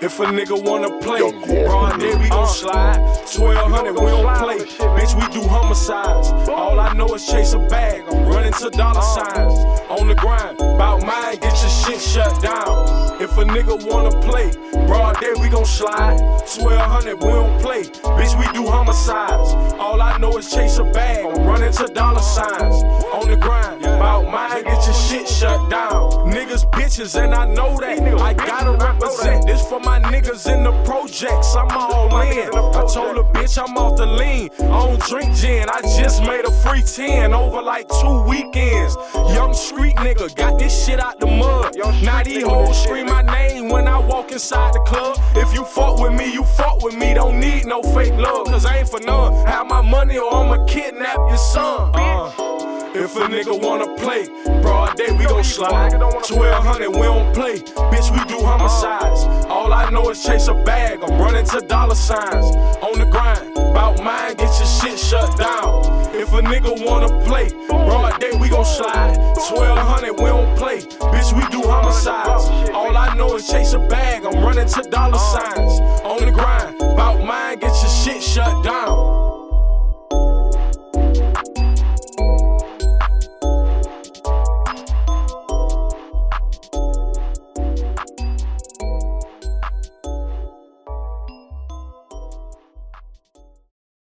If a nigga wanna play, broad day we gon' slide. 1200, we don't play. Bitch, we do homicides. All I know is chase a bag. I'm running to dollar uh. signs. On the grind, bout mine, get your shit shut down. If a nigga wanna play, broad day we gon' slide. 1200, we don't play. Bitch, we do homicides. All I know is chase a bag. I'm running to dollar signs. On the grind, bout mine, get your shit shut down. Niggas bitches, and I know that. I gotta represent niggas in the projects. I'm all in. I told a bitch I'm off the lean. I don't drink gin. I just made a free 10 over like two weekends. Young street nigga, got this shit out the mud. Now these hoes scream my name when I walk inside the club. If you fuck with me, you fuck with me. Don't need no fake love, cause I ain't for none. Have my money or I'ma kidnap your son. Uh. If a nigga wanna play, broad day we gon' slide. 1200, we don't play. Bitch, we do homicides. Is chase a bag. I'm running to dollar signs. On the grind, bout mine, get your shit shut down. If a nigga wanna play, broad day we gon' slide. 1200, we don't play. Bitch, we do homicides. All I know is chase a bag. I'm running to dollar signs. On the grind.